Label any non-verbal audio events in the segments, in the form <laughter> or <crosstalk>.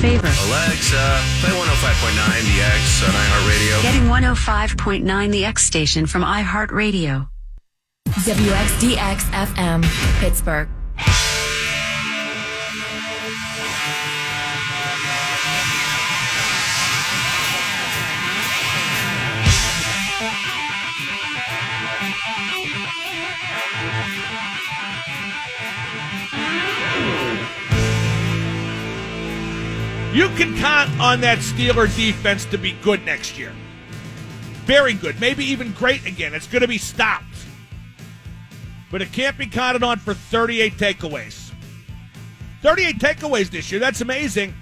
Favor. Alexa, play 105.9 The X on iHeartRadio. Getting 105.9 the X station from iHeartRadio. WXDX FM, Pittsburgh. You can count on that Steeler defense to be good next year. Very good. Maybe even great again. It's going to be stopped. But it can't be counted on for 38 takeaways. 38 takeaways this year. That's amazing.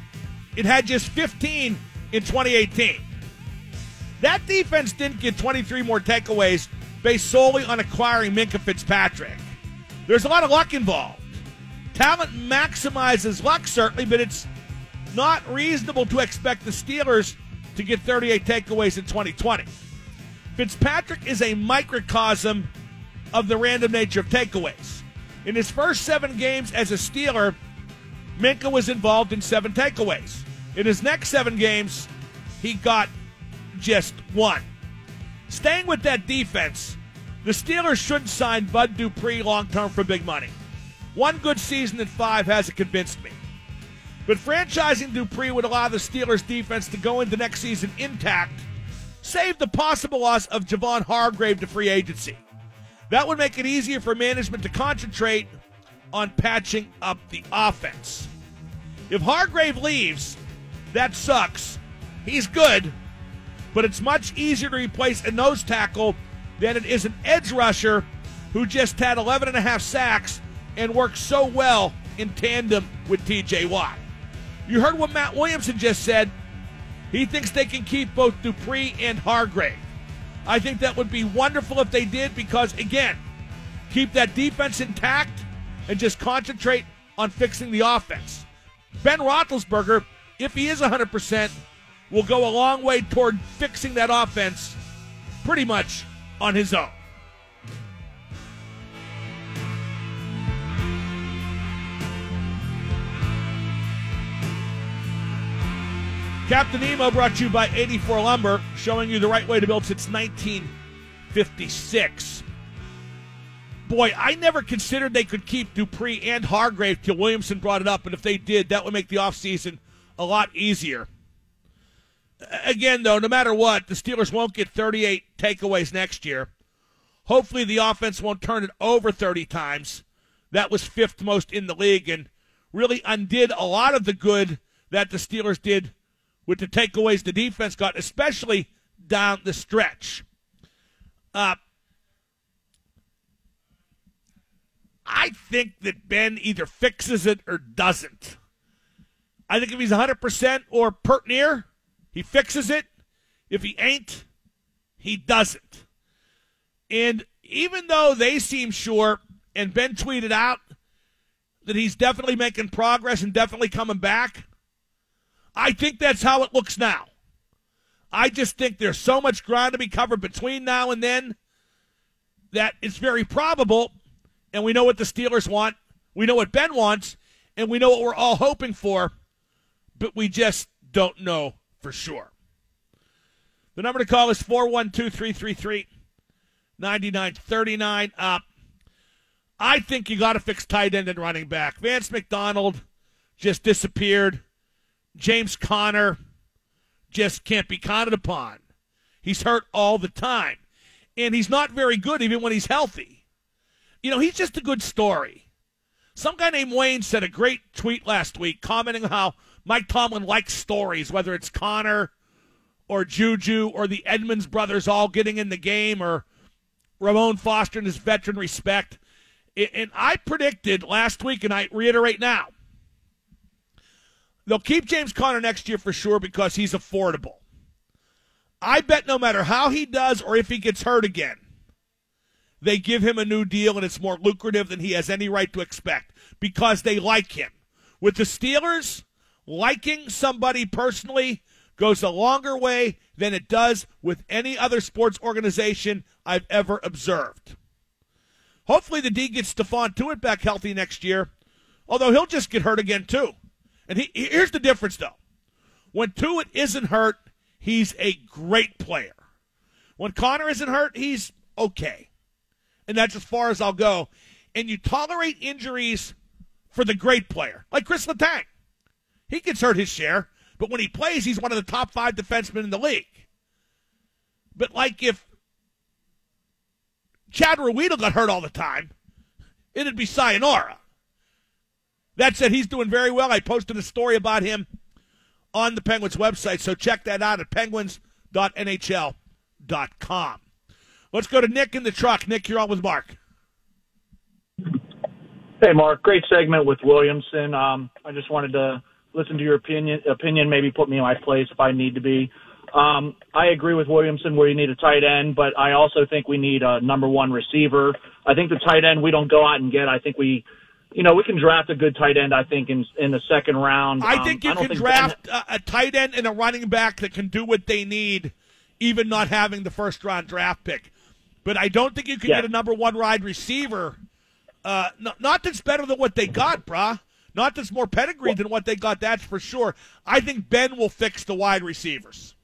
It had just 15 in 2018. That defense didn't get 23 more takeaways based solely on acquiring Minkah Fitzpatrick. There's a lot of luck involved. Talent maximizes luck, certainly, but it's not reasonable to expect the Steelers to get 38 takeaways in 2020. Fitzpatrick is a microcosm of the random nature of takeaways. In his first seven games as a Steeler, Minkah was involved in seven takeaways. In his next seven games, he got just one. Staying with that defense, the Steelers shouldn't sign Bud Dupree long term for big money. One good season at five hasn't convinced me. But franchising Dupree would allow the Steelers defense to go into next season intact, save the possible loss of Javon Hargrave to free agency. That would make it easier for management to concentrate on patching up the offense. If Hargrave leaves, that sucks. He's good, but it's much easier to replace a nose tackle than it is an edge rusher who just had 11 and a half sacks and worked so well in tandem with TJ Watt. You heard what Matt Williamson just said. He thinks they can keep both Dupree and Hargrave. I think that would be wonderful if they did because, again, keep that defense intact and just concentrate on fixing the offense. Ben Roethlisberger, if he is 100%, will go a long way toward fixing that offense pretty much on his own. Captain Emo brought to you by 84 Lumber, showing you the right way to build since 1956. Boy, I never considered they could keep Dupree and Hargrave till Williamson brought it up, and if they did, that would make the offseason a lot easier. Again, though, no matter what, the Steelers won't get 38 takeaways next year. Hopefully, the offense won't turn it over 30 times. That was fifth most in the league and really undid a lot of the good that the Steelers did with the takeaways the defense got, especially down the stretch. Uh, I think that Ben either fixes it or doesn't. I think if he's 100% or pert near, he fixes it. If he ain't, he doesn't. And even though they seem sure, and Ben tweeted out that he's definitely making progress and definitely coming back, I think that's how it looks now. I just think there's so much ground to be covered between now and then that it's very probable, and we know what the Steelers want, we know what Ben wants, and we know what we're all hoping for, but we just don't know for sure. The number to call is 412 333 9939. Uh, I think you got to fix tight end and running back. Vance McDonald just disappeared. James Conner just can't be counted upon. He's hurt all the time. And he's not very good even when he's healthy. You know, he's just a good story. Some guy named Wayne said a great tweet last week commenting how Mike Tomlin likes stories, whether it's Conner or Juju or the Edmunds brothers all getting in the game or Ramon Foster and his veteran respect. And I predicted last week, and I reiterate now, They'll keep James Conner next year for sure because he's affordable. I bet no matter how he does or if he gets hurt again, they give him a new deal and it's more lucrative than he has any right to expect because they like him. With the Steelers, liking somebody personally goes a longer way than it does with any other sports organization I've ever observed. Hopefully, the D gets Stephon Tuitt back healthy next year, although he'll just get hurt again, too. And he, here's the difference, though. When Tuitt isn't hurt, he's a great player. When Conner isn't hurt, he's okay. And that's as far as I'll go. And you tolerate injuries for the great player, like Chris Letang. He gets hurt his share, but when he plays, he's one of the top five defensemen in the league. But like if Chad Ruhwedel got hurt all the time, it'd be sayonara. That said, he's doing very well. I posted a story about him on the Penguins website, so check that out at penguins.nhl.com. Let's go to Nick in the truck. Nick, you're on with Mark. Hey, Mark. Great segment with Williamson. Um, I just wanted to listen to your opinion. Opinion, maybe put me in my place if I need to be. Um, I agree with Williamson where you need a tight end, but I also think we need a number one receiver. I think the tight end we don't go out and get. I think we, you know, we can draft a good tight end. I think in in the second round. I Um, think you don't can think draft Ben- a, a tight end and a running back that can do what they need, even not having the first round draft pick. But I don't think you can Yeah. get a number one wide receiver. Uh, not, not that's better than what they got, brah. Not that's more pedigree than what they got. That's for sure. I think Ben will fix the wide receivers.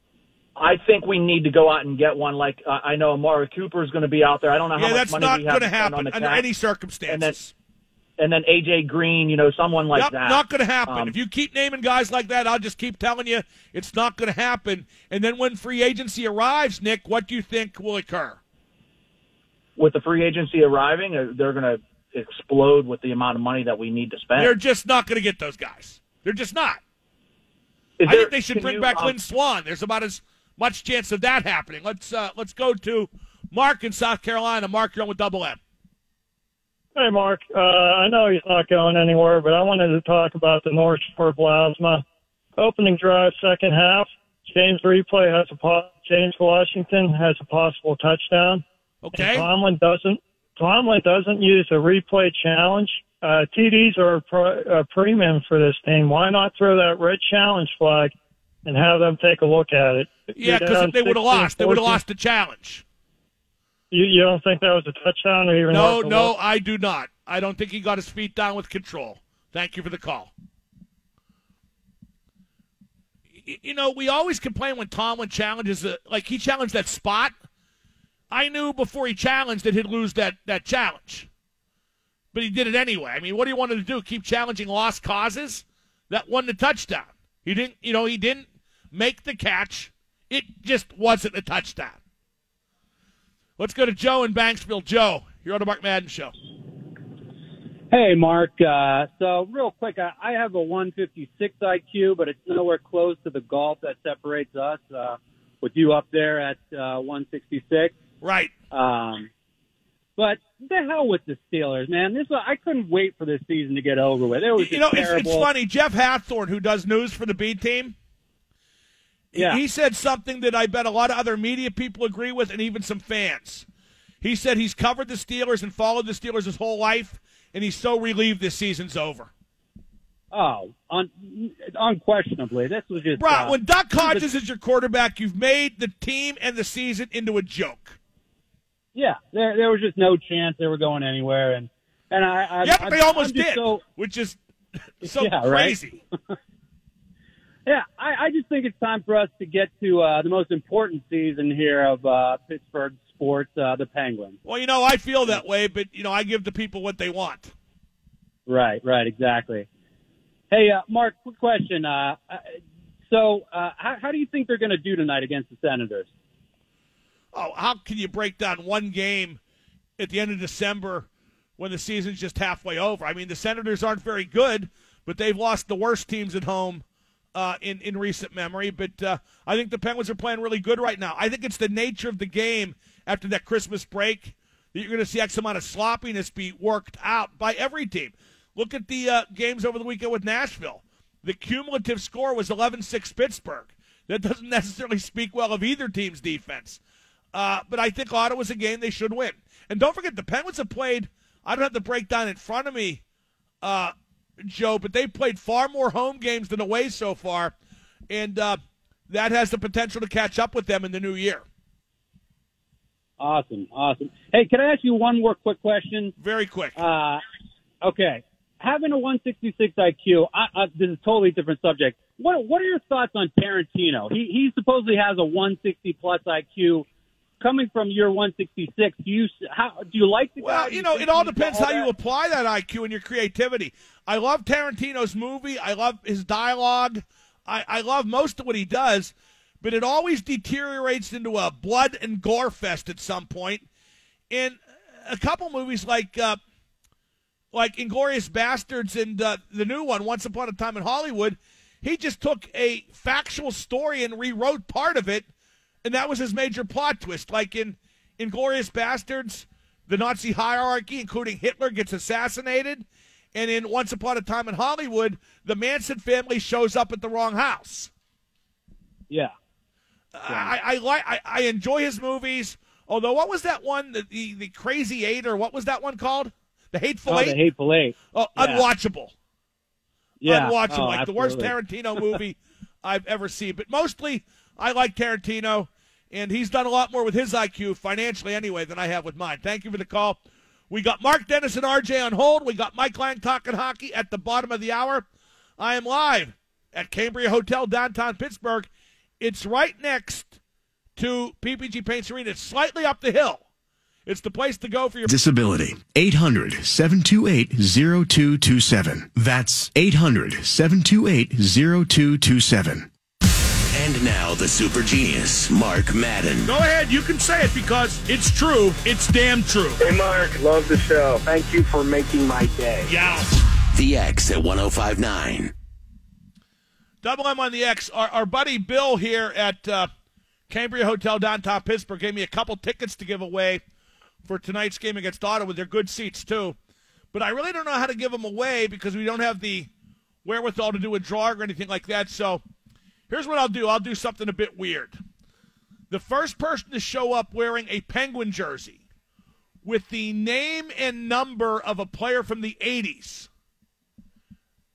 I think we need to go out and get one. Like uh, I know Amari Cooper is going to be out there. I don't know how yeah, much that's money not we have going to happen on the under any circumstances. And then AJ Green, you know, someone like Yep, that. Not going to happen. Um, if you keep naming guys like that, I'll just keep telling you it's not going to happen. And then when free agency arrives, Nick, what do you think will occur? with the free agency arriving, uh, they're going to explode with the amount of money that we need to spend. They're just not going to get those guys. They're just not. Is I think they should bring you, back um, Lynn Swann. There's about as much chance of that happening. Let's uh, let's go to Mark in South Carolina. Mark, you're on with Double M. Hey, Mark. Uh, I know he's not going anywhere, but I wanted to talk about the North Shore Plasma. Opening drive, second half. James Replay has a po- James Washington has a possible touchdown. Okay. And Tomlin doesn't. Tomlin doesn't use a replay challenge. Uh, TDs are a, pro, a premium for this team. Why not throw that red challenge flag and have them take a look at it? Yeah, because they would have 16, lost, they would have lost the challenge. You, you don't think that was a touchdown or even No, no, look? I do not. I don't think he got his feet down with control. Thank you for the call. Y- You know, we always complain when Tomlin challenges, a, like he challenged that spot. I knew before he challenged that he'd lose that, that challenge. But he did it anyway. I mean, what do you want him to do? Keep challenging lost causes? That won the touchdown. He didn't, you know, he didn't make the catch. It just wasn't a touchdown. Let's go to Joe in Banksville. Joe, you're on the Mark Madden Show. Hey, Mark. Uh, so, real quick, I, I have a 156 IQ, but it's nowhere close to the golf that separates us uh, with you up there at uh, 166. Right. Um, but the hell with the Steelers, man. This I couldn't wait for this season to get over with. It was You know, it's, it's funny. Jeff Hathorn, who does news for the B team, Yeah. he said something that I bet a lot of other media people agree with, and even some fans. He said he's covered the Steelers and followed the Steelers his whole life, and he's so relieved this season's over. Oh, un, unquestionably, this was just. Bro, uh, when Duck Hodges is your quarterback, you've made the team and the season into a joke. yeah, there there was just no chance they were going anywhere, and and I. I yeah, but they I, almost did, So, which is <laughs> so Yeah, right. <laughs> Yeah, I, I just think it's time for us to get to uh, the most important season here of uh, Pittsburgh sports, uh, the Penguins. Well, you know, I feel that way, but, you know, I give the people what they want. Right, right, exactly. Hey, uh, Mark, quick question. Uh, uh, so, uh, how, how do you think they're going to do tonight against the Senators? Oh, how can you break down one game at the end of December when the season's just halfway over? I mean, the Senators aren't very good, but they've lost the worst teams at home uh, in in recent memory. But uh, I think the Penguins are playing really good right now. I think it's the nature of the game after that Christmas break that you're going to see X amount of sloppiness be worked out by every team. Look at the uh, games over the weekend with Nashville. The cumulative score was 11-6 Pittsburgh. That doesn't <laughs> necessarily speak well of either team's defense. Uh, but I think Ottawa's a game they should win. And don't forget, the Penguins have played, I don't have the breakdown in front of me, uh, Joe, but they've played far more home games than away so far. And uh, that has the potential to catch up with them in the new year. Awesome, awesome. Hey, can I ask you one more quick question? Very quick. Uh, okay, having a 166 IQ, I, I, this is a totally different subject. what what are your thoughts on Tarantino? He he supposedly has a 160 plus IQ. Coming from your 166, do you how do you like the guy? Well, you know, it all depends all how you apply that IQ and your creativity. I love Tarantino's movie. I love his dialogue. I, I love most of what he does, but it always deteriorates into a blood and gore fest at some point. In a couple movies like uh, like Inglourious Basterds and uh, the new one, Once Upon a Time in Hollywood, he just took a factual story and rewrote part of it, and that was his major plot twist. Like in Inglourious Basterds, the Nazi hierarchy, including Hitler, gets assassinated, and in Once Upon a Time in Hollywood, the Manson family shows up at the wrong house. Yeah. I, I like I, I enjoy his movies. Although, what was that one? The, the the Crazy Eight, or what was that one called? The Hateful Oh, Eight. the hateful eight. oh, yeah. unwatchable. Yeah. Unwatchable. Oh, like the worst. Tarantino movie I've ever seen. But mostly, I like Tarantino, and he's done a lot more with his IQ financially anyway than I have with mine. Thank you for the call. We got Mark Dennis and RJ on hold. We got Mike Lange talking hockey at the bottom of the hour. I am live at Cambria Hotel downtown Pittsburgh. It's right next to PPG Paints Arena. It's slightly up the hill. It's the place to go for your Disability. 800 728 0227. That's 800 728 0227. And now the super genius, Mark Madden. Go ahead, you can say it because it's true. It's damn true. Hey, Mark, love the show. Thank you for making my day. Yeah. The X at 1059. Double M on the X. Our, our buddy Bill here at uh, Cambria Hotel downtown Pittsburgh gave me a couple tickets to give away for tonight's game against Ottawa. They're good seats, too. But I really don't know how to give them away because we don't have the wherewithal to do a draw or anything like that. So here's what I'll do I'll do something a bit weird. The first person to show up wearing a Penguin jersey with the name and number of a player from the 80s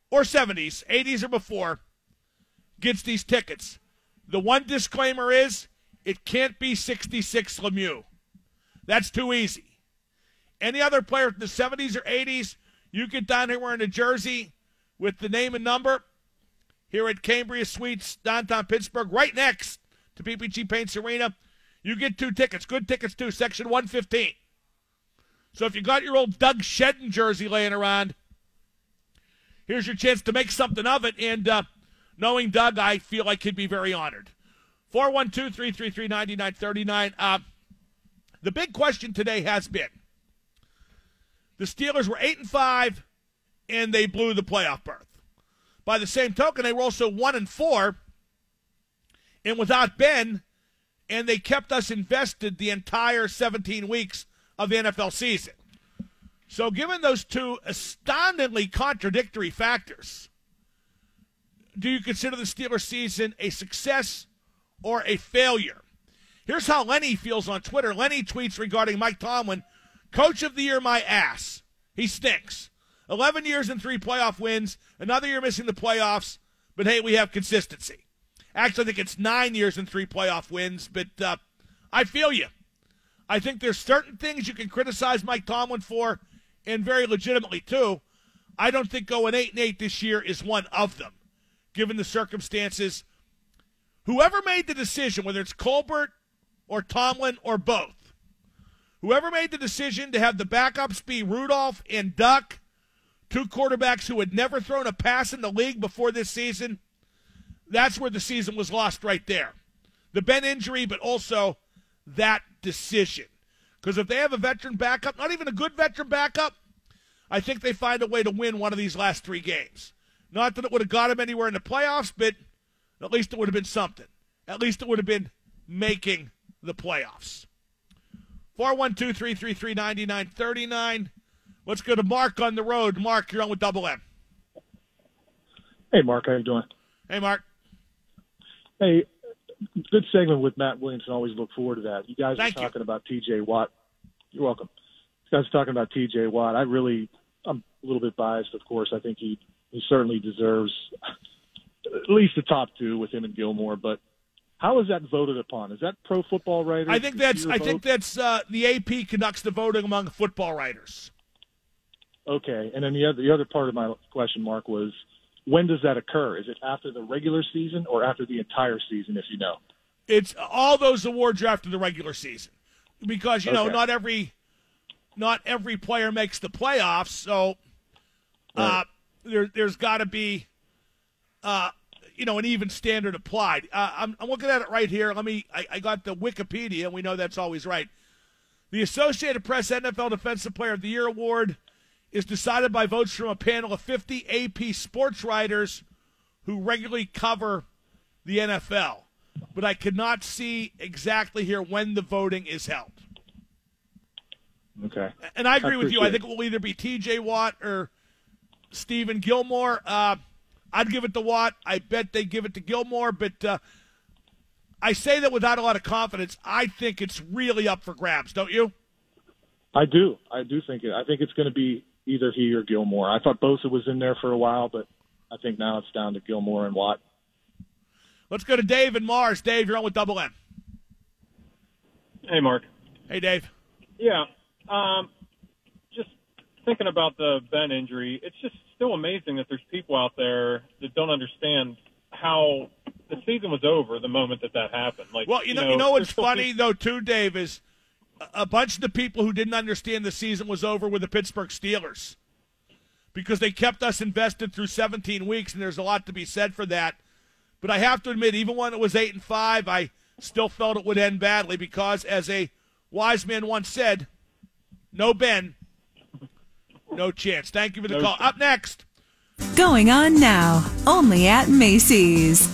or 70s, 80s or before, gets these tickets. The one disclaimer is it can't be 66 Lemieux. That's too easy. Any other player from the 70s or 80s, you get down here wearing a jersey with the name and number here at Cambria Suites, downtown Pittsburgh, right next to PPG Paints Arena. You get two tickets, good tickets too, section 115. So if you got your old Doug Shedden jersey laying around, here's your chance to make something of it. And uh, knowing Doug, I feel like he'd be very honored. 412 333 9939. Uh, The big question today has been the Steelers were 8 and 5, and they blew the playoff berth. By the same token, they were also 1 and 4, and without Ben, and they kept us invested the entire 17 weeks of the NFL season. So, given those two astoundingly contradictory factors, do you consider the Steelers season a success or a failure? Here's how Lenny feels on Twitter. Lenny tweets regarding Mike Tomlin, Coach of the Year, my ass. He stinks. 11 years and three playoff wins, another year missing the playoffs, but hey, we have consistency. Actually, I think it's nine years and three playoff wins, but uh, I feel you. I think there's certain things you can criticize Mike Tomlin for, and very legitimately too. I don't think going eight and eight this year is one of them, given the circumstances. Whoever made the decision, whether it's Colbert or Tomlin or both, whoever made the decision to have the backups be Rudolph and Duck, two quarterbacks who had never thrown a pass in the league before this season, that's where the season was lost right there. The Ben injury, but also that decision. Because if they have a veteran backup, not even a good veteran backup, I think they find a way to win one of these last three games. Not that it would have got them anywhere in the playoffs, but at least it would have been something. At least it would have been making the playoffs. 412 333 9939. Let's go to Mark on the road. Mark, you're on with Double M. Hey, Mark, how you doing? Hey, Mark. Hey, good segment with Matt Williamson. Always look forward to that. You guys Thank you. talking about T.J. Watt. You're welcome. You guys were talking about T.J. Watt. I really, I'm a little bit biased, of course. I think he he certainly deserves at least the top two with him and Gilmore. But how is that voted upon? Is that Pro Football Writers? I think that's I think that's uh, the AP conducts the voting among football writers. Okay, and then the other the other part of my question, Mark, was when does that occur? Is it after the regular season or after the entire season? If you know, It's all those awards are after the regular season because you know Okay. not every not every player makes the playoffs, so uh, there, there's got to be uh, you know an even standard applied. Uh, I'm, I'm looking at it right here. Let me. I, I got the Wikipedia, and we know that's always right. The Associated Press NFL Defensive Player of the Year award is decided by votes from a panel of 50 AP sports writers who regularly cover the NFL. But I could not see exactly here when the voting is held. okay. And I agree with you. I think it will either be TJ Watt or Stephon Gilmore. Uh, I'd give it to Watt. I bet they give it to Gilmore, but uh, I say that without a lot of confidence. I think it's really up for grabs, don't you? I do. I do think it. I think it's going to be either he or Gilmore. I thought Bosa was in there for a while, but I think now it's down to Gilmore and Watt. Let's go to Dave and Mars. Dave, you're on with Double M. Hey, Mark. Hey, Dave. Yeah. Um, just thinking about the Ben injury, it's just still amazing that there's people out there that don't understand how the season was over the moment that that happened. Like, Well, you know, you know there's what's funny people- though too, Dave is a- a bunch of the people who didn't understand the season was over with the Pittsburgh Steelers because they kept us invested through 17 weeks, and there's a lot to be said for that. But I have to admit, even when it was eight and five, I still felt it would end badly because, as a wise man once said, "No Ben, no chance." Thank you for the No call. Up next. Going on now, only at Macy's.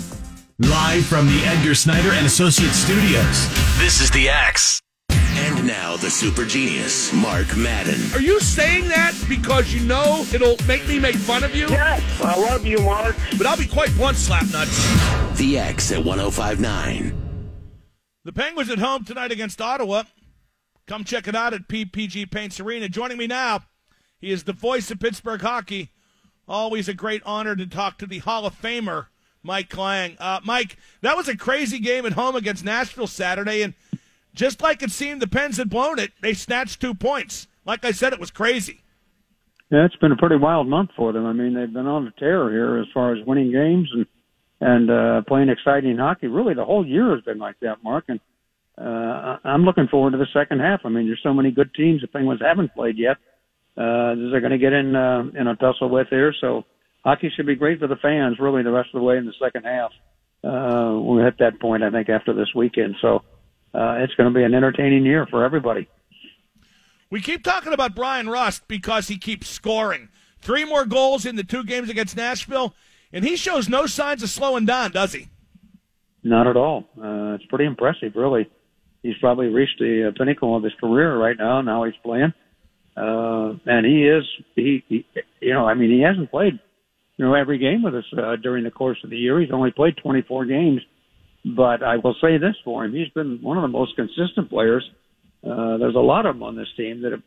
Live from the Edgar Snyder and Associates studios. This is the X. And now the super genius, Mark Madden. Are you saying that because you know it'll make me make fun of you? Yes, I love you, Mark. But I'll be quite blunt, slap nuts. The X at 1059. The Penguins at home tonight against Ottawa. Come check it out at PPG Paints Arena. Joining me now, he is the voice of Pittsburgh hockey. Always a great honor to talk to the Hall of Famer, Mike Lange. Uh, Mike, that was a crazy game at home against Nashville Saturday, and just like it seemed the Pens had blown it, they snatched two points. Like I said, it was crazy. Yeah, it's been a pretty wild month for them. I mean, they've been on a tear here as far as winning games and and uh, playing exciting hockey. Really, the whole year has been like that, Mark. And uh, I'm looking forward to the second half. I mean, there's so many good teams the Penguins haven't played yet. Uh, they're going to get in uh, in a tussle with here. So hockey should be great for the fans, really, the rest of the way in the second half. Uh, we'll hit that point, I think, after this weekend. So uh, it's going to be an entertaining year for everybody. We keep talking about Bryan Rust because he keeps scoring. Three more goals in the two games against Nashville, and he shows no signs of slowing down, does he? Not at all. Uh, it's pretty impressive, really. He's probably reached the uh, pinnacle of his career right now. Now he's playing, uh, and he is. He, he, you know, I mean, he hasn't played, you know, every game with us uh, during the course of the year. He's only played 24 games, but I will say this for him: he's been one of the most consistent players. Uh, there's a lot of them on this team that have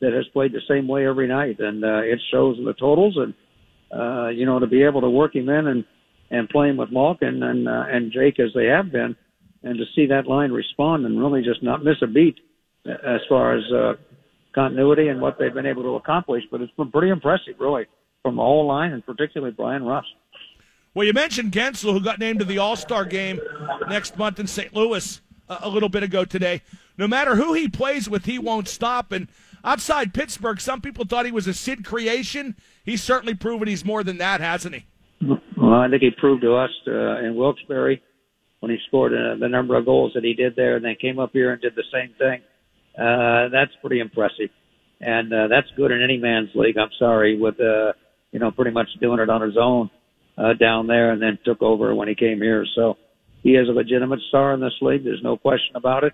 that has played the same way every night, and uh, it shows in the totals. And uh, you know, to be able to work him in and and playing with Malkin and uh, and Jake as they have been, and to see that line respond and really just not miss a beat uh, as far as uh, continuity and what they've been able to accomplish. But it's been pretty impressive, really, from the whole line and particularly Bryan Rust. Well, you mentioned Guentzel, who got named to the All Star game next month in St. Louis uh, a little bit ago today. No matter who he plays with, he won't stop. And outside Pittsburgh, some people thought he was a Sid creation. He's certainly proven he's more than that, hasn't he? Well, I think he proved to us uh, in Wilkes-Barre when he scored uh, the number of goals that he did there, and then came up here and did the same thing. Uh, that's pretty impressive, and uh, that's good in any man's league. I'm sorry, with uh, you know pretty much doing it on his own uh, down there, and then took over when he came here. So he is a legitimate star in this league. There's no question about it.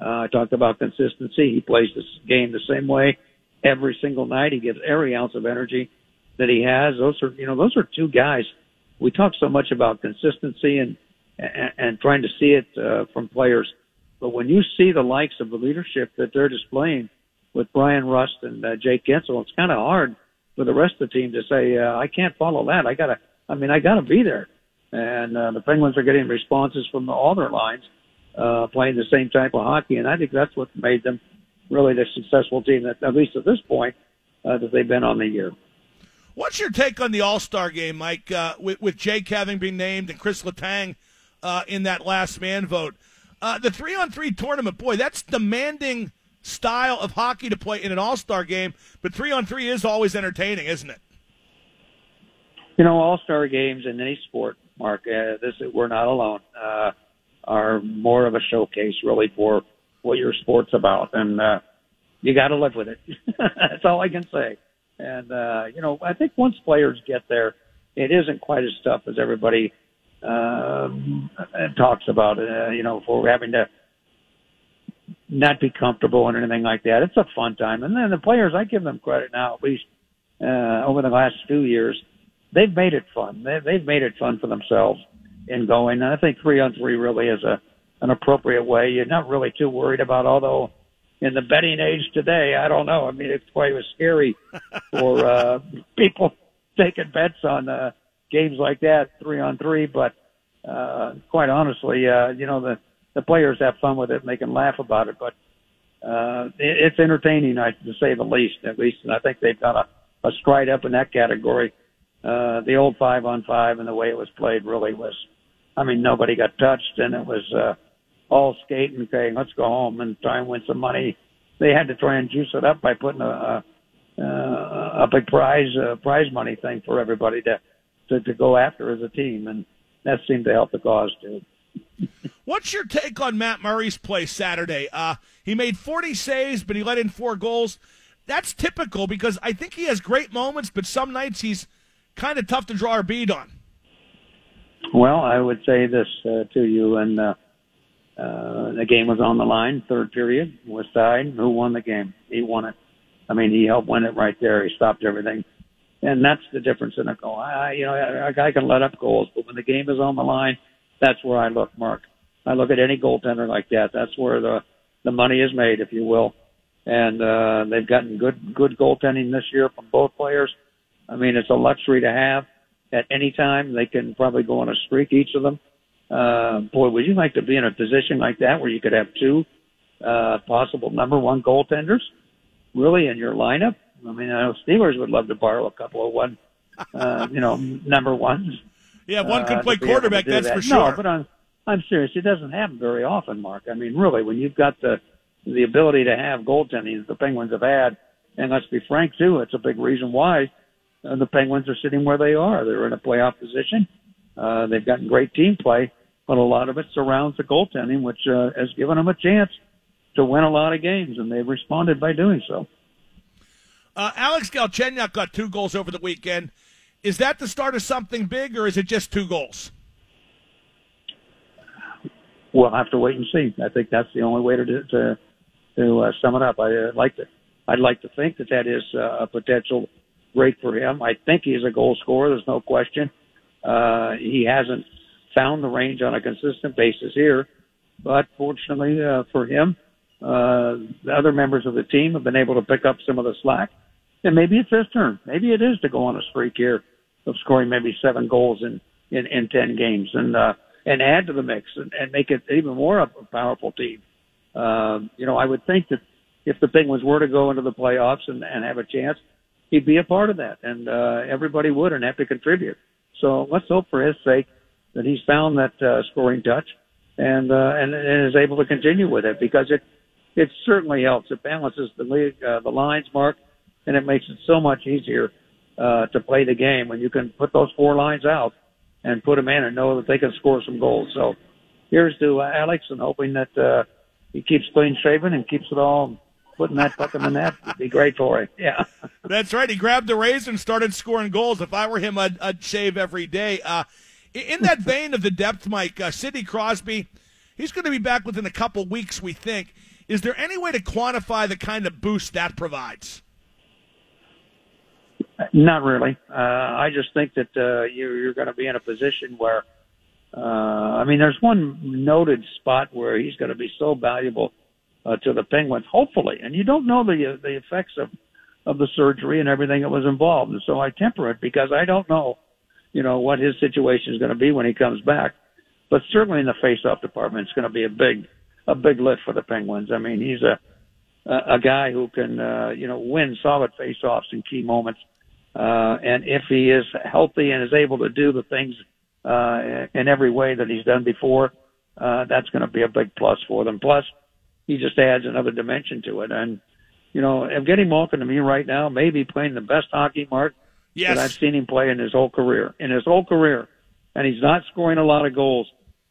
Uh, I talked about consistency. He plays this game the same way every single night. He gives every ounce of energy that he has. Those are, you know, those are two guys. We talk so much about consistency and and, and trying to see it uh, from players, but when you see the likes of the leadership that they're displaying with Bryan Rust and uh, Jake Guentzel, it's kind of hard for the rest of the team to say, uh, "I can't follow that. I gotta. I mean, I gotta be there." And uh, the Penguins are getting responses from all their lines, uh, playing the same type of hockey, and I think that's what made them really the successful team that, at least at this point, uh, that they've been on the year. What's your take on the All Star game, Mike? Uh, with, with Jake having been named and Chris Letang uh, in that last man vote, uh, the three on three tournament, boy, that's demanding style of hockey to play in an All Star game. But three on three is always entertaining, isn't it? You know, All Star games in any sport, Mark. Uh, this we're not alone. Uh, are more of a showcase, really, for what your sport's about, and uh, you got to live with it. <laughs> That's all I can say. And uh, you know, I think once players get there, it isn't quite as tough as everybody um, talks about. Uh, you know, for having to not be comfortable and anything like that. It's a fun time. And then the players, I give them credit now, at least uh, over the last few years, they've made it fun. They, they've made it fun for themselves in going. And I think three on three really is a an appropriate way. You're not really too worried about, although in the betting age today, I don't know. I mean, it's quite was scary <laughs> for uh, people taking bets on uh, games like that, three on three. But uh, quite honestly, uh, you know, the the players have fun with it and they can laugh about it. But uh, it, it's entertaining, I, to say the least. At least, and I think they've got a, a stride up in that category. Uh, the old five on five and the way it was played really was. I mean, nobody got touched, and it was uh, all skating, saying, "Let's go home and try and win some money." They had to try and juice it up by putting a a, a big prize uh, prize money thing for everybody to, to to go after as a team, and that seemed to help the cause too. <laughs> What's your take on Matt Murray's play Saturday? Uh, he made 40 saves, but he let in four goals. That's typical because I think he has great moments, but some nights he's kind of tough to draw a bead on. Well, I would say this uh, to you, and uh, uh, the game was on the line. Third period was tied. Who won the game? He won it. I mean, he helped win it right there. He stopped everything, and that's the difference in a goal. I, you know, a guy can let up goals, but when the game is on the line, that's where I look, Mark. I look at any goaltender like that. That's where the the money is made, if you will. And uh, they've gotten good good goaltending this year from both players. I mean, it's a luxury to have at any time. They can probably go on a streak, each of them. Uh, boy, would you like to be in a position like that where you could have two uh, possible number one goaltenders really in your lineup? I mean, I know Steelers would love to borrow a couple of one, uh, you know, number ones. Yeah, one could uh, play to be able to quarterback, that's that. for sure. No, but I'm I'm serious. It doesn't happen very often, Mark. I mean, really, when you've got the the ability to have goaltending that the Penguins have had, and let's be frank too, it's a big reason why uh, the Penguins are sitting where they are. They're in a playoff position. Uh, they've gotten great team play, but a lot of it surrounds the goaltending, which uh, has given them a chance to win a lot of games, and they've responded by doing so. Uh, Alex Galchenyuk got two goals over the weekend. Is that the start of something big, or is it just two goals? We'll have to wait and see. I think that's the only way to do, to to uh, sum it up. I uh, like to I'd like to think that that is uh, a potential break for him. I think he's a goal scorer. There's no question. Uh, he hasn't found the range on a consistent basis here, but fortunately uh, for him, uh, the other members of the team have been able to pick up some of the slack. And maybe it's his turn. Maybe it is to go on a streak here of scoring maybe seven goals in in, in ten games and uh, and add to the mix and, and make it even more of a powerful team. Um, you know, I would think that if the Penguins were to go into the playoffs and, and have a chance, he'd be a part of that, and uh, everybody would and have to contribute. So let's hope for his sake that he's found that uh, scoring touch and, uh, and and is able to continue with it because it it certainly helps. It balances the league, uh, the lines, Mark, and it makes it so much easier uh, to play the game when you can put those four lines out and put them in and know that they can score some goals. So here's to uh, Alex and hoping that uh, he keeps clean shaven and keeps it all putting that puck in the net. It'd be great for him. Yeah. <laughs> That's right. He grabbed the razor and started scoring goals. If I were him, I'd, I'd shave every day. Uh, in that vein of the depth, Mike, uh, Sidney Crosby, he's going to be back within a couple weeks, we think. Is there any way to quantify the kind of boost that provides? Not really. Uh, I just think that uh, you're, you're going to be in a position where, uh, I mean, there's one noted spot where he's going to be so valuable uh, to the Penguins, hopefully, and you don't know the the effects of of the surgery and everything that was involved, and so I temper it because I don't know, you know, what his situation is going to be when he comes back. But certainly in the face-off department, it's going to be a big a big lift for the Penguins. I mean, he's a a, guy who can uh, you know win solid face-offs in key moments Uh, and if he is healthy and is able to do the things uh, in every way that he's done before, uh, that's going to be a big plus for them. Plus, he just adds another dimension to it. And, you know, Evgeny Malkin to me right now may be playing the best hockey, Mark, Yes. that I've seen him play in his whole career. In his whole career. And he's not scoring a lot of goals,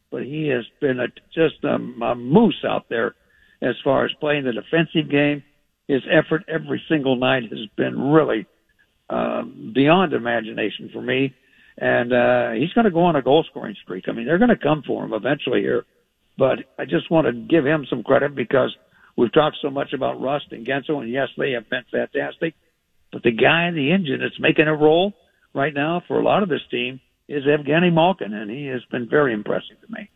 but he has been a, just a, a moose out there as far as playing the defensive game. His effort every single night has been really uh, beyond imagination for me. And uh, he's going to go on a goal scoring streak. I mean, they're going to come for him eventually here. But I just want to give him some credit because we've talked so much about Rust and Guentzel, and yes, they have been fantastic. But the guy in the engine that's making a roll right now for a lot of this team is Evgeny Malkin, and he has been very impressive to me.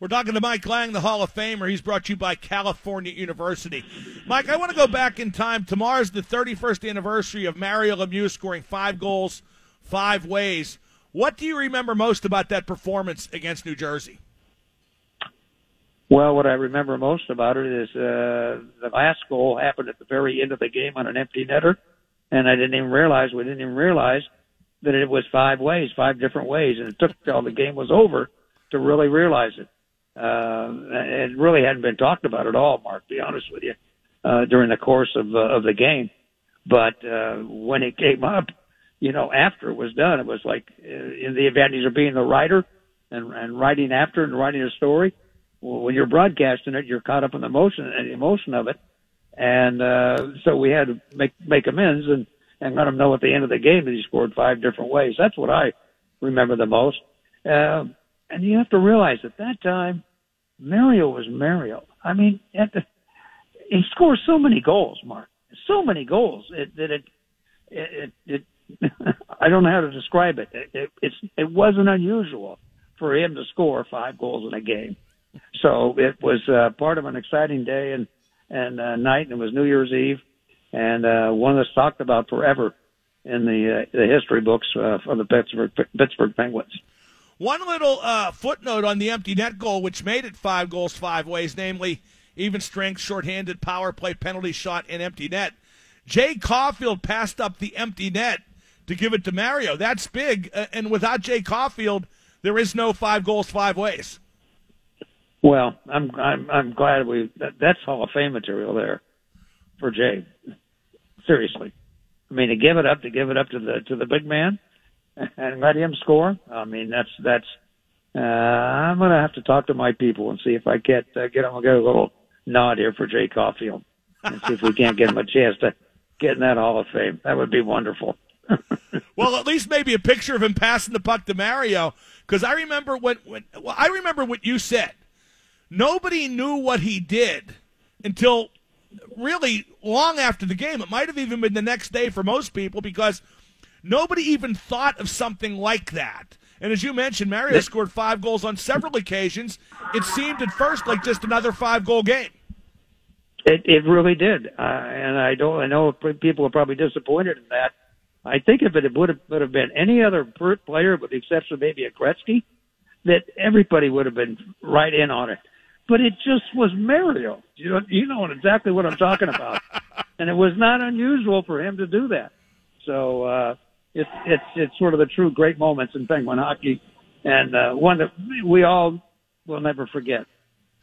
We're talking to Mike Lange, the Hall of Famer. He's brought to you by California University. Mike, I want to go back in time. Tomorrow's the 31st anniversary of Mario Lemieux scoring five goals, five ways. What do you remember most about that performance against New Jersey? Well, what I remember most about it is uh, the last goal happened at the very end of the game on an empty netter, and I didn't even realize we didn't even realize that it was five ways, five different ways, and it took till the game was over to really realize it. Uh, it really hadn't been talked about at all, Mark. To be honest with you, uh, during the course of uh, of the game, but uh, when it came up, you know, after it was done, it was like uh, in the advantage of being the writer and and writing after and writing a story. When you're broadcasting it, you're caught up in the emotion and emotion of it, and uh, so we had to make make amends and and let him know at the end of the game that he scored five different ways. That's what I remember the most. Uh, and you have to realize at that time, Mario was Mario. I mean, at the, he scores so many goals, Mark. So many goals it, that it, it, it, it <laughs> I don't know how to describe it. It, it. It's it wasn't unusual for him to score five goals in a game. So it was uh, part of an exciting day and and uh, night. And it was New Year's Eve, and uh, one that's talked about forever in the uh, the history books uh, for the Pittsburgh Pittsburgh Penguins. One little uh, footnote on the empty net goal, which made it five goals, five ways, namely even strength, shorthanded, power play, penalty shot, and empty net. Jay Caulfield passed up the empty net to give it to Mario. That's big. Uh, and without Jay Caulfield, there is no five goals, five ways. Well, I'm I'm I'm glad we that, that's Hall of Fame material there for Jay. Seriously, I mean to give it up to give it up to the to the big man and let him score. I mean that's that's. Uh, I'm gonna have to talk to my people and see if I get uh, get him get a little nod here for Jay Caulfield and see if we can't get him a chance to get in that Hall of Fame. That would be wonderful. <laughs> well, at least maybe a picture of him passing the puck to Mario, because I remember when, when well, I remember what you said. Nobody knew what he did until really long after the game. It might have even been the next day for most people because nobody even thought of something like that. And as you mentioned, Mario scored five goals on several occasions. It seemed at first like just another five goal game. It it really did, uh, and I don't. I know people are probably disappointed in that. I think if it would have would have been any other player, with the exception of maybe a Gretzky, that everybody would have been right in on it. But it just was Mario. You know, you know exactly what I'm talking about, <laughs> and it was not unusual for him to do that. So uh, it's it's it's sort of the true great moments in Penguin hockey, and uh, one that we all will never forget.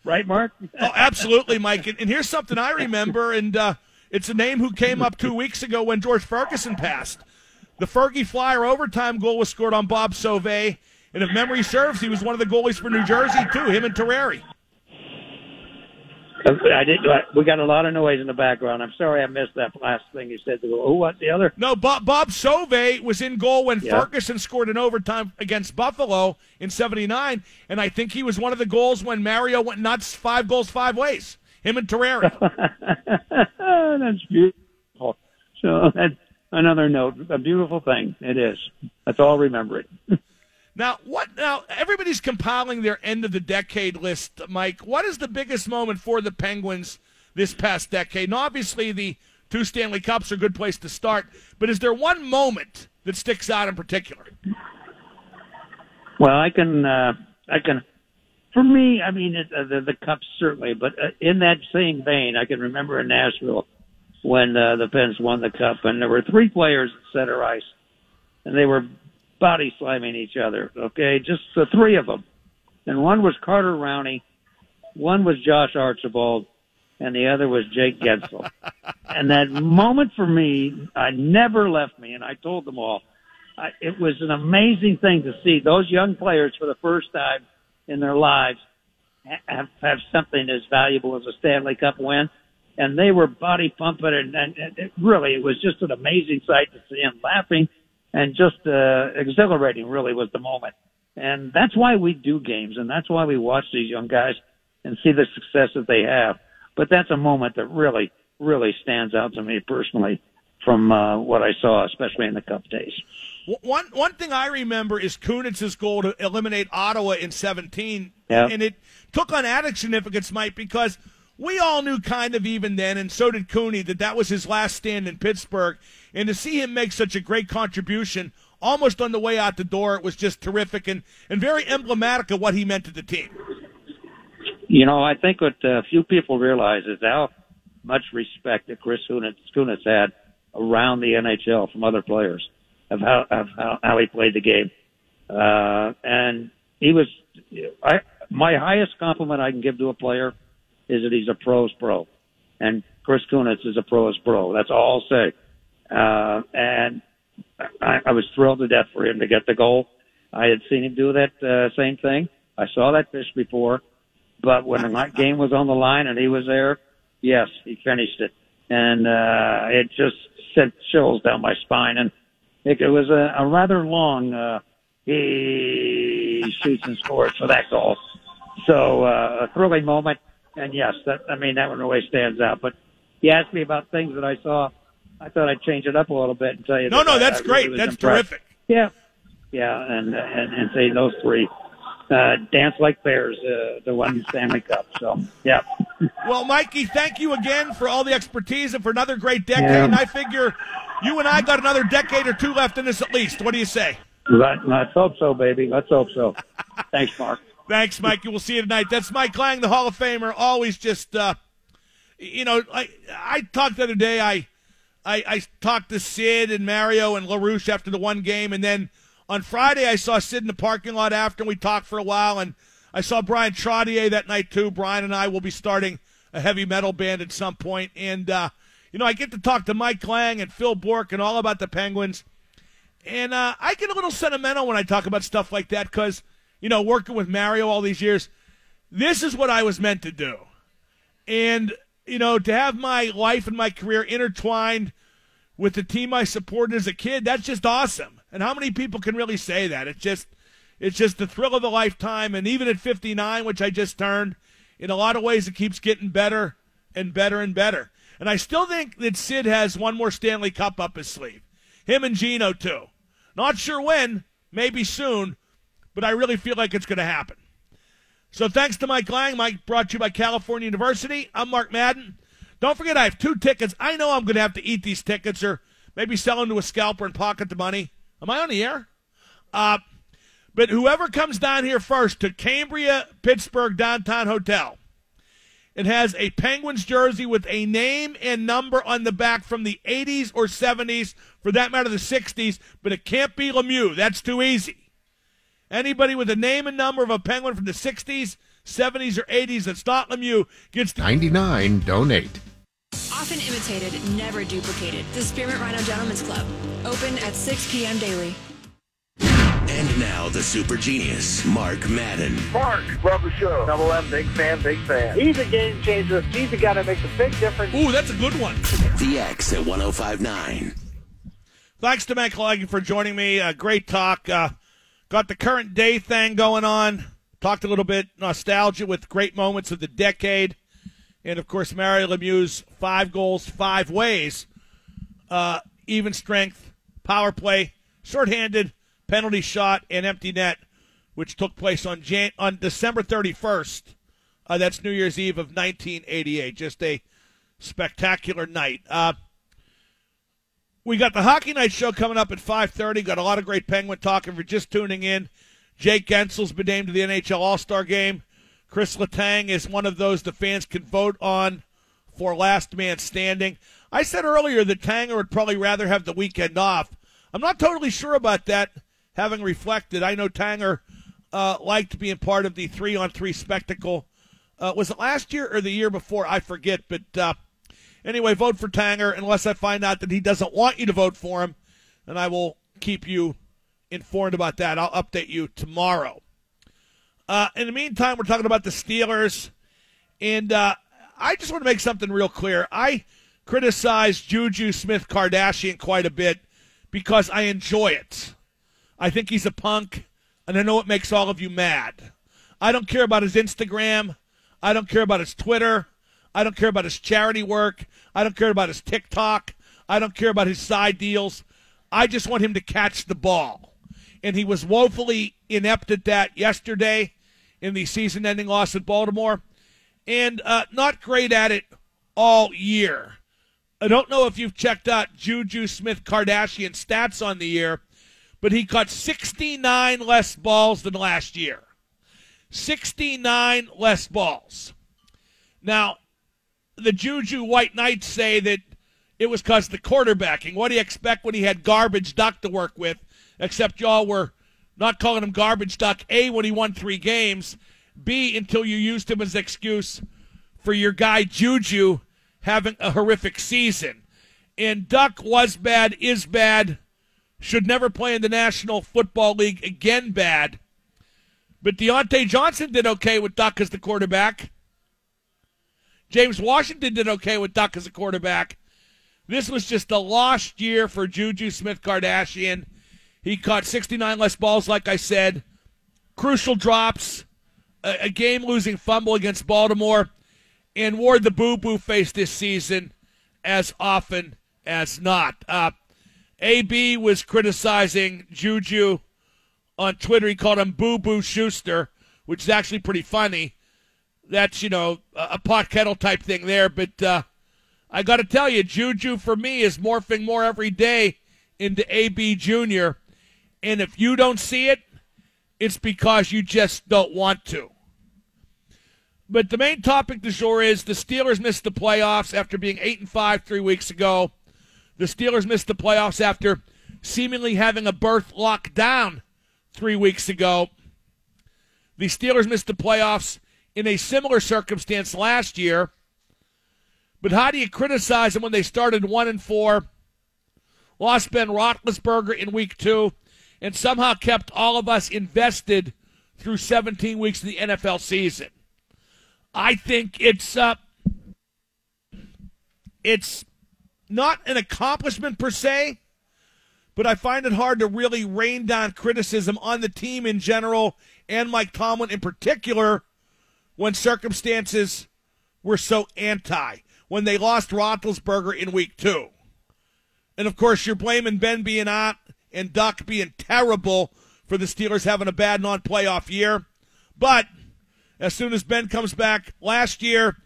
Right, Mark? <laughs> oh, absolutely, Mike. And, and here's something I remember, and uh, it's a name who came up two weeks ago when George Ferguson passed. The Fergie Flyer overtime goal was scored on Bob Sauvé, and if memory serves, he was one of the goalies for New Jersey too. Him and Terreri. I did. We got a lot of noise in the background. I'm sorry I missed that last thing you said. Who was the other? No, Bob, Bob Sauvé was in goal when yeah. Ferguson scored an overtime against Buffalo in '79, and I think he was one of the goals when Mario went nuts, five goals, five ways. Him and Terreri. <laughs> that's beautiful. So that's another note. A beautiful thing. It is. That's all. Remember it. <laughs> Now, what? Now, everybody's compiling their end of the decade list, Mike. What is the biggest moment for the Penguins this past decade? Now, obviously, the two Stanley Cups are a good place to start. But is there one moment that sticks out in particular? Well, I can, uh, I can. For me, I mean, it, uh, the, the Cups certainly, but uh, in that same vein, I can remember in Nashville when uh, the Pens won the cup, and there were three players at center ice, and they were body slamming each other. Okay, just the three of them, and one was Carter Rowney, one was Josh Archibald, and the other was Jake Guentzel. <laughs> and that moment for me, I never left me, and I told them all, I, it was an amazing thing to see those young players for the first time in their lives have, have something as valuable as a Stanley Cup win. And they were body pumping, and, and, and it really, it was just an amazing sight to see them laughing and just uh, exhilarating. Really was the moment, and that's why we do games, and that's why we watch these young guys and see the success that they have. But that's a moment that really, really stands out to me personally from uh, what I saw, especially in the Cup days. One one thing I remember is Kunitz's goal to eliminate Ottawa in 17, Yeah. and it took on added significance, Mike, because we all knew kind of even then, and so did Cooney, that that was his last stand in Pittsburgh, and to see him make such a great contribution almost on the way out the door, it was just terrific and, and very emblematic of what he meant to the team. You know, I think what uh, few people realize is how much respect that Chris Kunitz, had around the NHL from other players of how of how, how he played the game. Uh, and he was, I my highest compliment I can give to a player is that he's a pro's pro, and Chris Kunitz is a pro's pro. That's all I'll say. Uh, and I, I was thrilled to death for him to get the goal. I had seen him do that uh, same thing. I saw that fish before, but when the <laughs> game was on the line and he was there, yes, he finished it, and uh, it just sent chills down my spine. And it, it was a, a rather long. Uh, he shoots and scores for that goal. So uh, a thrilling moment, and yes, that I mean that one always stands out. But you asked me about things that I saw. I thought I'd change it up a little bit and tell you. No, that no, I- that's I great. really was That's impressed. terrific. Yeah, yeah, and and and say those three uh, dance like bears uh, the Stanley Cup. So yeah, Well, Mikey, thank you again for all the expertise and for another great decade. Yeah. And I figure you and I got another decade or two left in this at least. What do you say? Let, let's hope so, baby. Let's hope so. <laughs> Thanks, Mark. Thanks, Mikey. We'll see you tonight. That's Mike Lange, the Hall of Famer. Always just, uh, you know, I, I talked the other day. I, I, I talked to Sid and Mario and LaRouche after the one game. And then on Friday, I saw Sid in the parking lot after, and we talked for a while. And I saw Brian Trottier that night, too. Brian and I will be starting a heavy metal band at some point. And, uh, you know, I get to talk to Mike Lange and Phil Bourque and all about the Penguins. And uh, I get a little sentimental when I talk about stuff like that because, you know, working with Mario all these years, this is what I was meant to do. And, you know, to have my life and my career intertwined with the team I supported as a kid, that's just awesome. And how many people can really say that? It's just it's just the thrill of a lifetime and even at 59, which I just turned, in a lot of ways it keeps getting better and better and better. And I still think that Sid has one more Stanley Cup up his sleeve. Him and Gino too. Not sure when, maybe soon, but I really feel like it's going to happen. So thanks to Mike Lange. Mike brought to you by California University. I'm Mark Madden. Don't forget, I have two tickets. I know I'm going to have to eat these tickets or maybe sell them to a scalper and pocket the money. Am I on the air? Uh, but whoever comes down here first to Cambria, Pittsburgh Downtown Hotel, it has a Penguins jersey with a name and number on the back from the 80s or 70s, for that matter, the 60s, but it can't be Lemieux. That's too easy. Anybody with a name and number of a Penguin from the 60s, 70s, or 80s that's not Lemieux gets 99 donate. Often imitated, never duplicated. The Spearmint Rhino Gentlemen's Club. Open at 6 p.m. daily. And now the super genius, Mark Madden. Mark, love the show. Double M, big fan, big fan. He's a game changer. He's the guy that makes a big difference. Ooh, that's a good one. The X at 1059. Thanks to Matt Clegg for joining me. Uh, great talk. Uh, got the current day thing going on. Talked a little bit nostalgia with great moments of the decade. And, of course, Mario Lemieux's five goals, five ways. Uh, even strength, power play, shorthanded, penalty shot, and empty net, which took place on Jan- on December 31st. Uh, that's New Year's Eve of 1988. Just a spectacular night. Uh, we got the Hockey Night Show coming up at 5.30. Got a lot of great Penguin talk. If you're just tuning in, Jake Guentzel's been named to the NHL All-Star Game. Chris Letang is one of those the fans can vote on for last man standing. I said earlier that Tanger would probably rather have the weekend off. I'm not totally sure about that, having reflected. I know Tanger uh, liked being part of the three on three spectacle. Uh, was it last year or the year before? I forget. But uh, anyway, vote for Tanger unless I find out that he doesn't want you to vote for him, and I will keep you informed about that. I'll update you tomorrow. Uh, in the meantime, we're talking about the Steelers, and uh, I just want to make something real clear. I criticize Juju Smith Kardashian quite a bit because I enjoy it. I think he's a punk, and I know it makes all of you mad. I don't care about his Instagram. I don't care about his Twitter. I don't care about his charity work. I don't care about his TikTok. I don't care about his side deals. I just want him to catch the ball. And he was woefully inept at that yesterday in the season ending loss at Baltimore, and uh, not great at it all year. I don't know if you've checked out Juju Smith Kardashian stats on the year, but he caught 69 less balls than last year. 69 less balls. Now, the Juju White Knights say that it was because the quarterbacking. What do you expect when he had garbage duck to work with? Except y'all were not calling him garbage duck, A, when he won three games, B, until you used him as excuse for your guy Juju having a horrific season. And Duck was bad, is bad, should never play in the National Football League again bad. But Diontae Johnson did okay with Duck as the quarterback. James Washington did okay with Duck as a quarterback. This was just a lost year for Juju Smith Kardashian. He caught 69 less balls, like I said. Crucial drops, a, a game losing fumble against Baltimore, and wore the boo boo face this season as often as not. Uh, AB was criticizing Juju on Twitter. He called him Boo Boo Schuster, which is actually pretty funny. That's, you know, a pot kettle type thing there. But uh, I got to tell you, Juju for me is morphing more every day into AB Jr. And if you don't see it, it's because you just don't want to. But the main topic du jour is the Steelers missed the playoffs after being 8 and 5 3 weeks ago. The Steelers missed the playoffs after seemingly having a berth locked down 3 weeks ago. The Steelers missed the playoffs in a similar circumstance last year. But how do you criticize them when they started 1 and 4, lost Ben Roethlisberger in week 2, and somehow kept all of us invested through 17 weeks of the NFL season. I think it's uh, it's not an accomplishment per se, but I find it hard to really rain down criticism on the team in general and Mike Tomlin in particular when circumstances were so anti. When they lost Roethlisberger in week two. And of course, you're blaming Ben being out and Duck being terrible for the Steelers having a bad non playoff year. But as soon as Ben comes back last year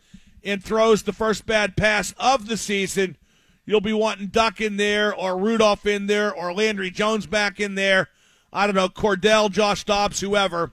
and throws the first bad pass of the season, you'll be wanting Duck in there or Rudolph in there or Landry Jones back in there. I don't know, Cordell, Josh Dobbs, whoever.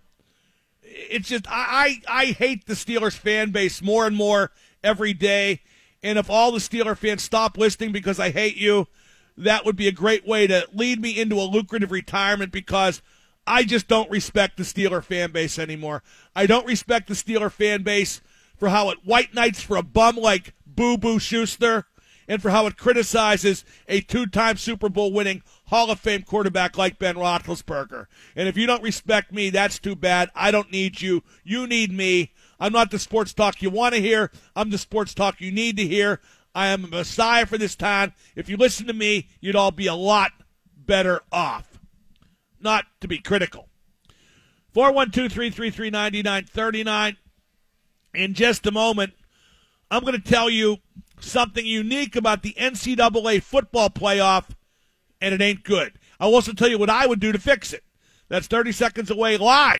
It's just, I, I, I hate the Steelers fan base more and more every day. And if all the Steeler fans stop listening because I hate you, that would be a great way to lead me into a lucrative retirement because I just don't respect the Steeler fan base anymore. I don't respect the Steeler fan base for how it white knights for a bum like Boo Boo Schuster and for how it criticizes a two time Super Bowl winning Hall of Fame quarterback like Ben Roethlisberger. And if you don't respect me, that's too bad. I don't need you. You need me. I'm not the sports talk you want to hear. I'm the sports talk you need to hear. I am a messiah for this town. If you listen to me, you'd all be a lot better off. Not to be critical. 412 333 9939. In just a moment, I'm going to tell you something unique about the NCAA football playoff, and it ain't good. I'll also tell you what I would do to fix it. That's 30 seconds away live.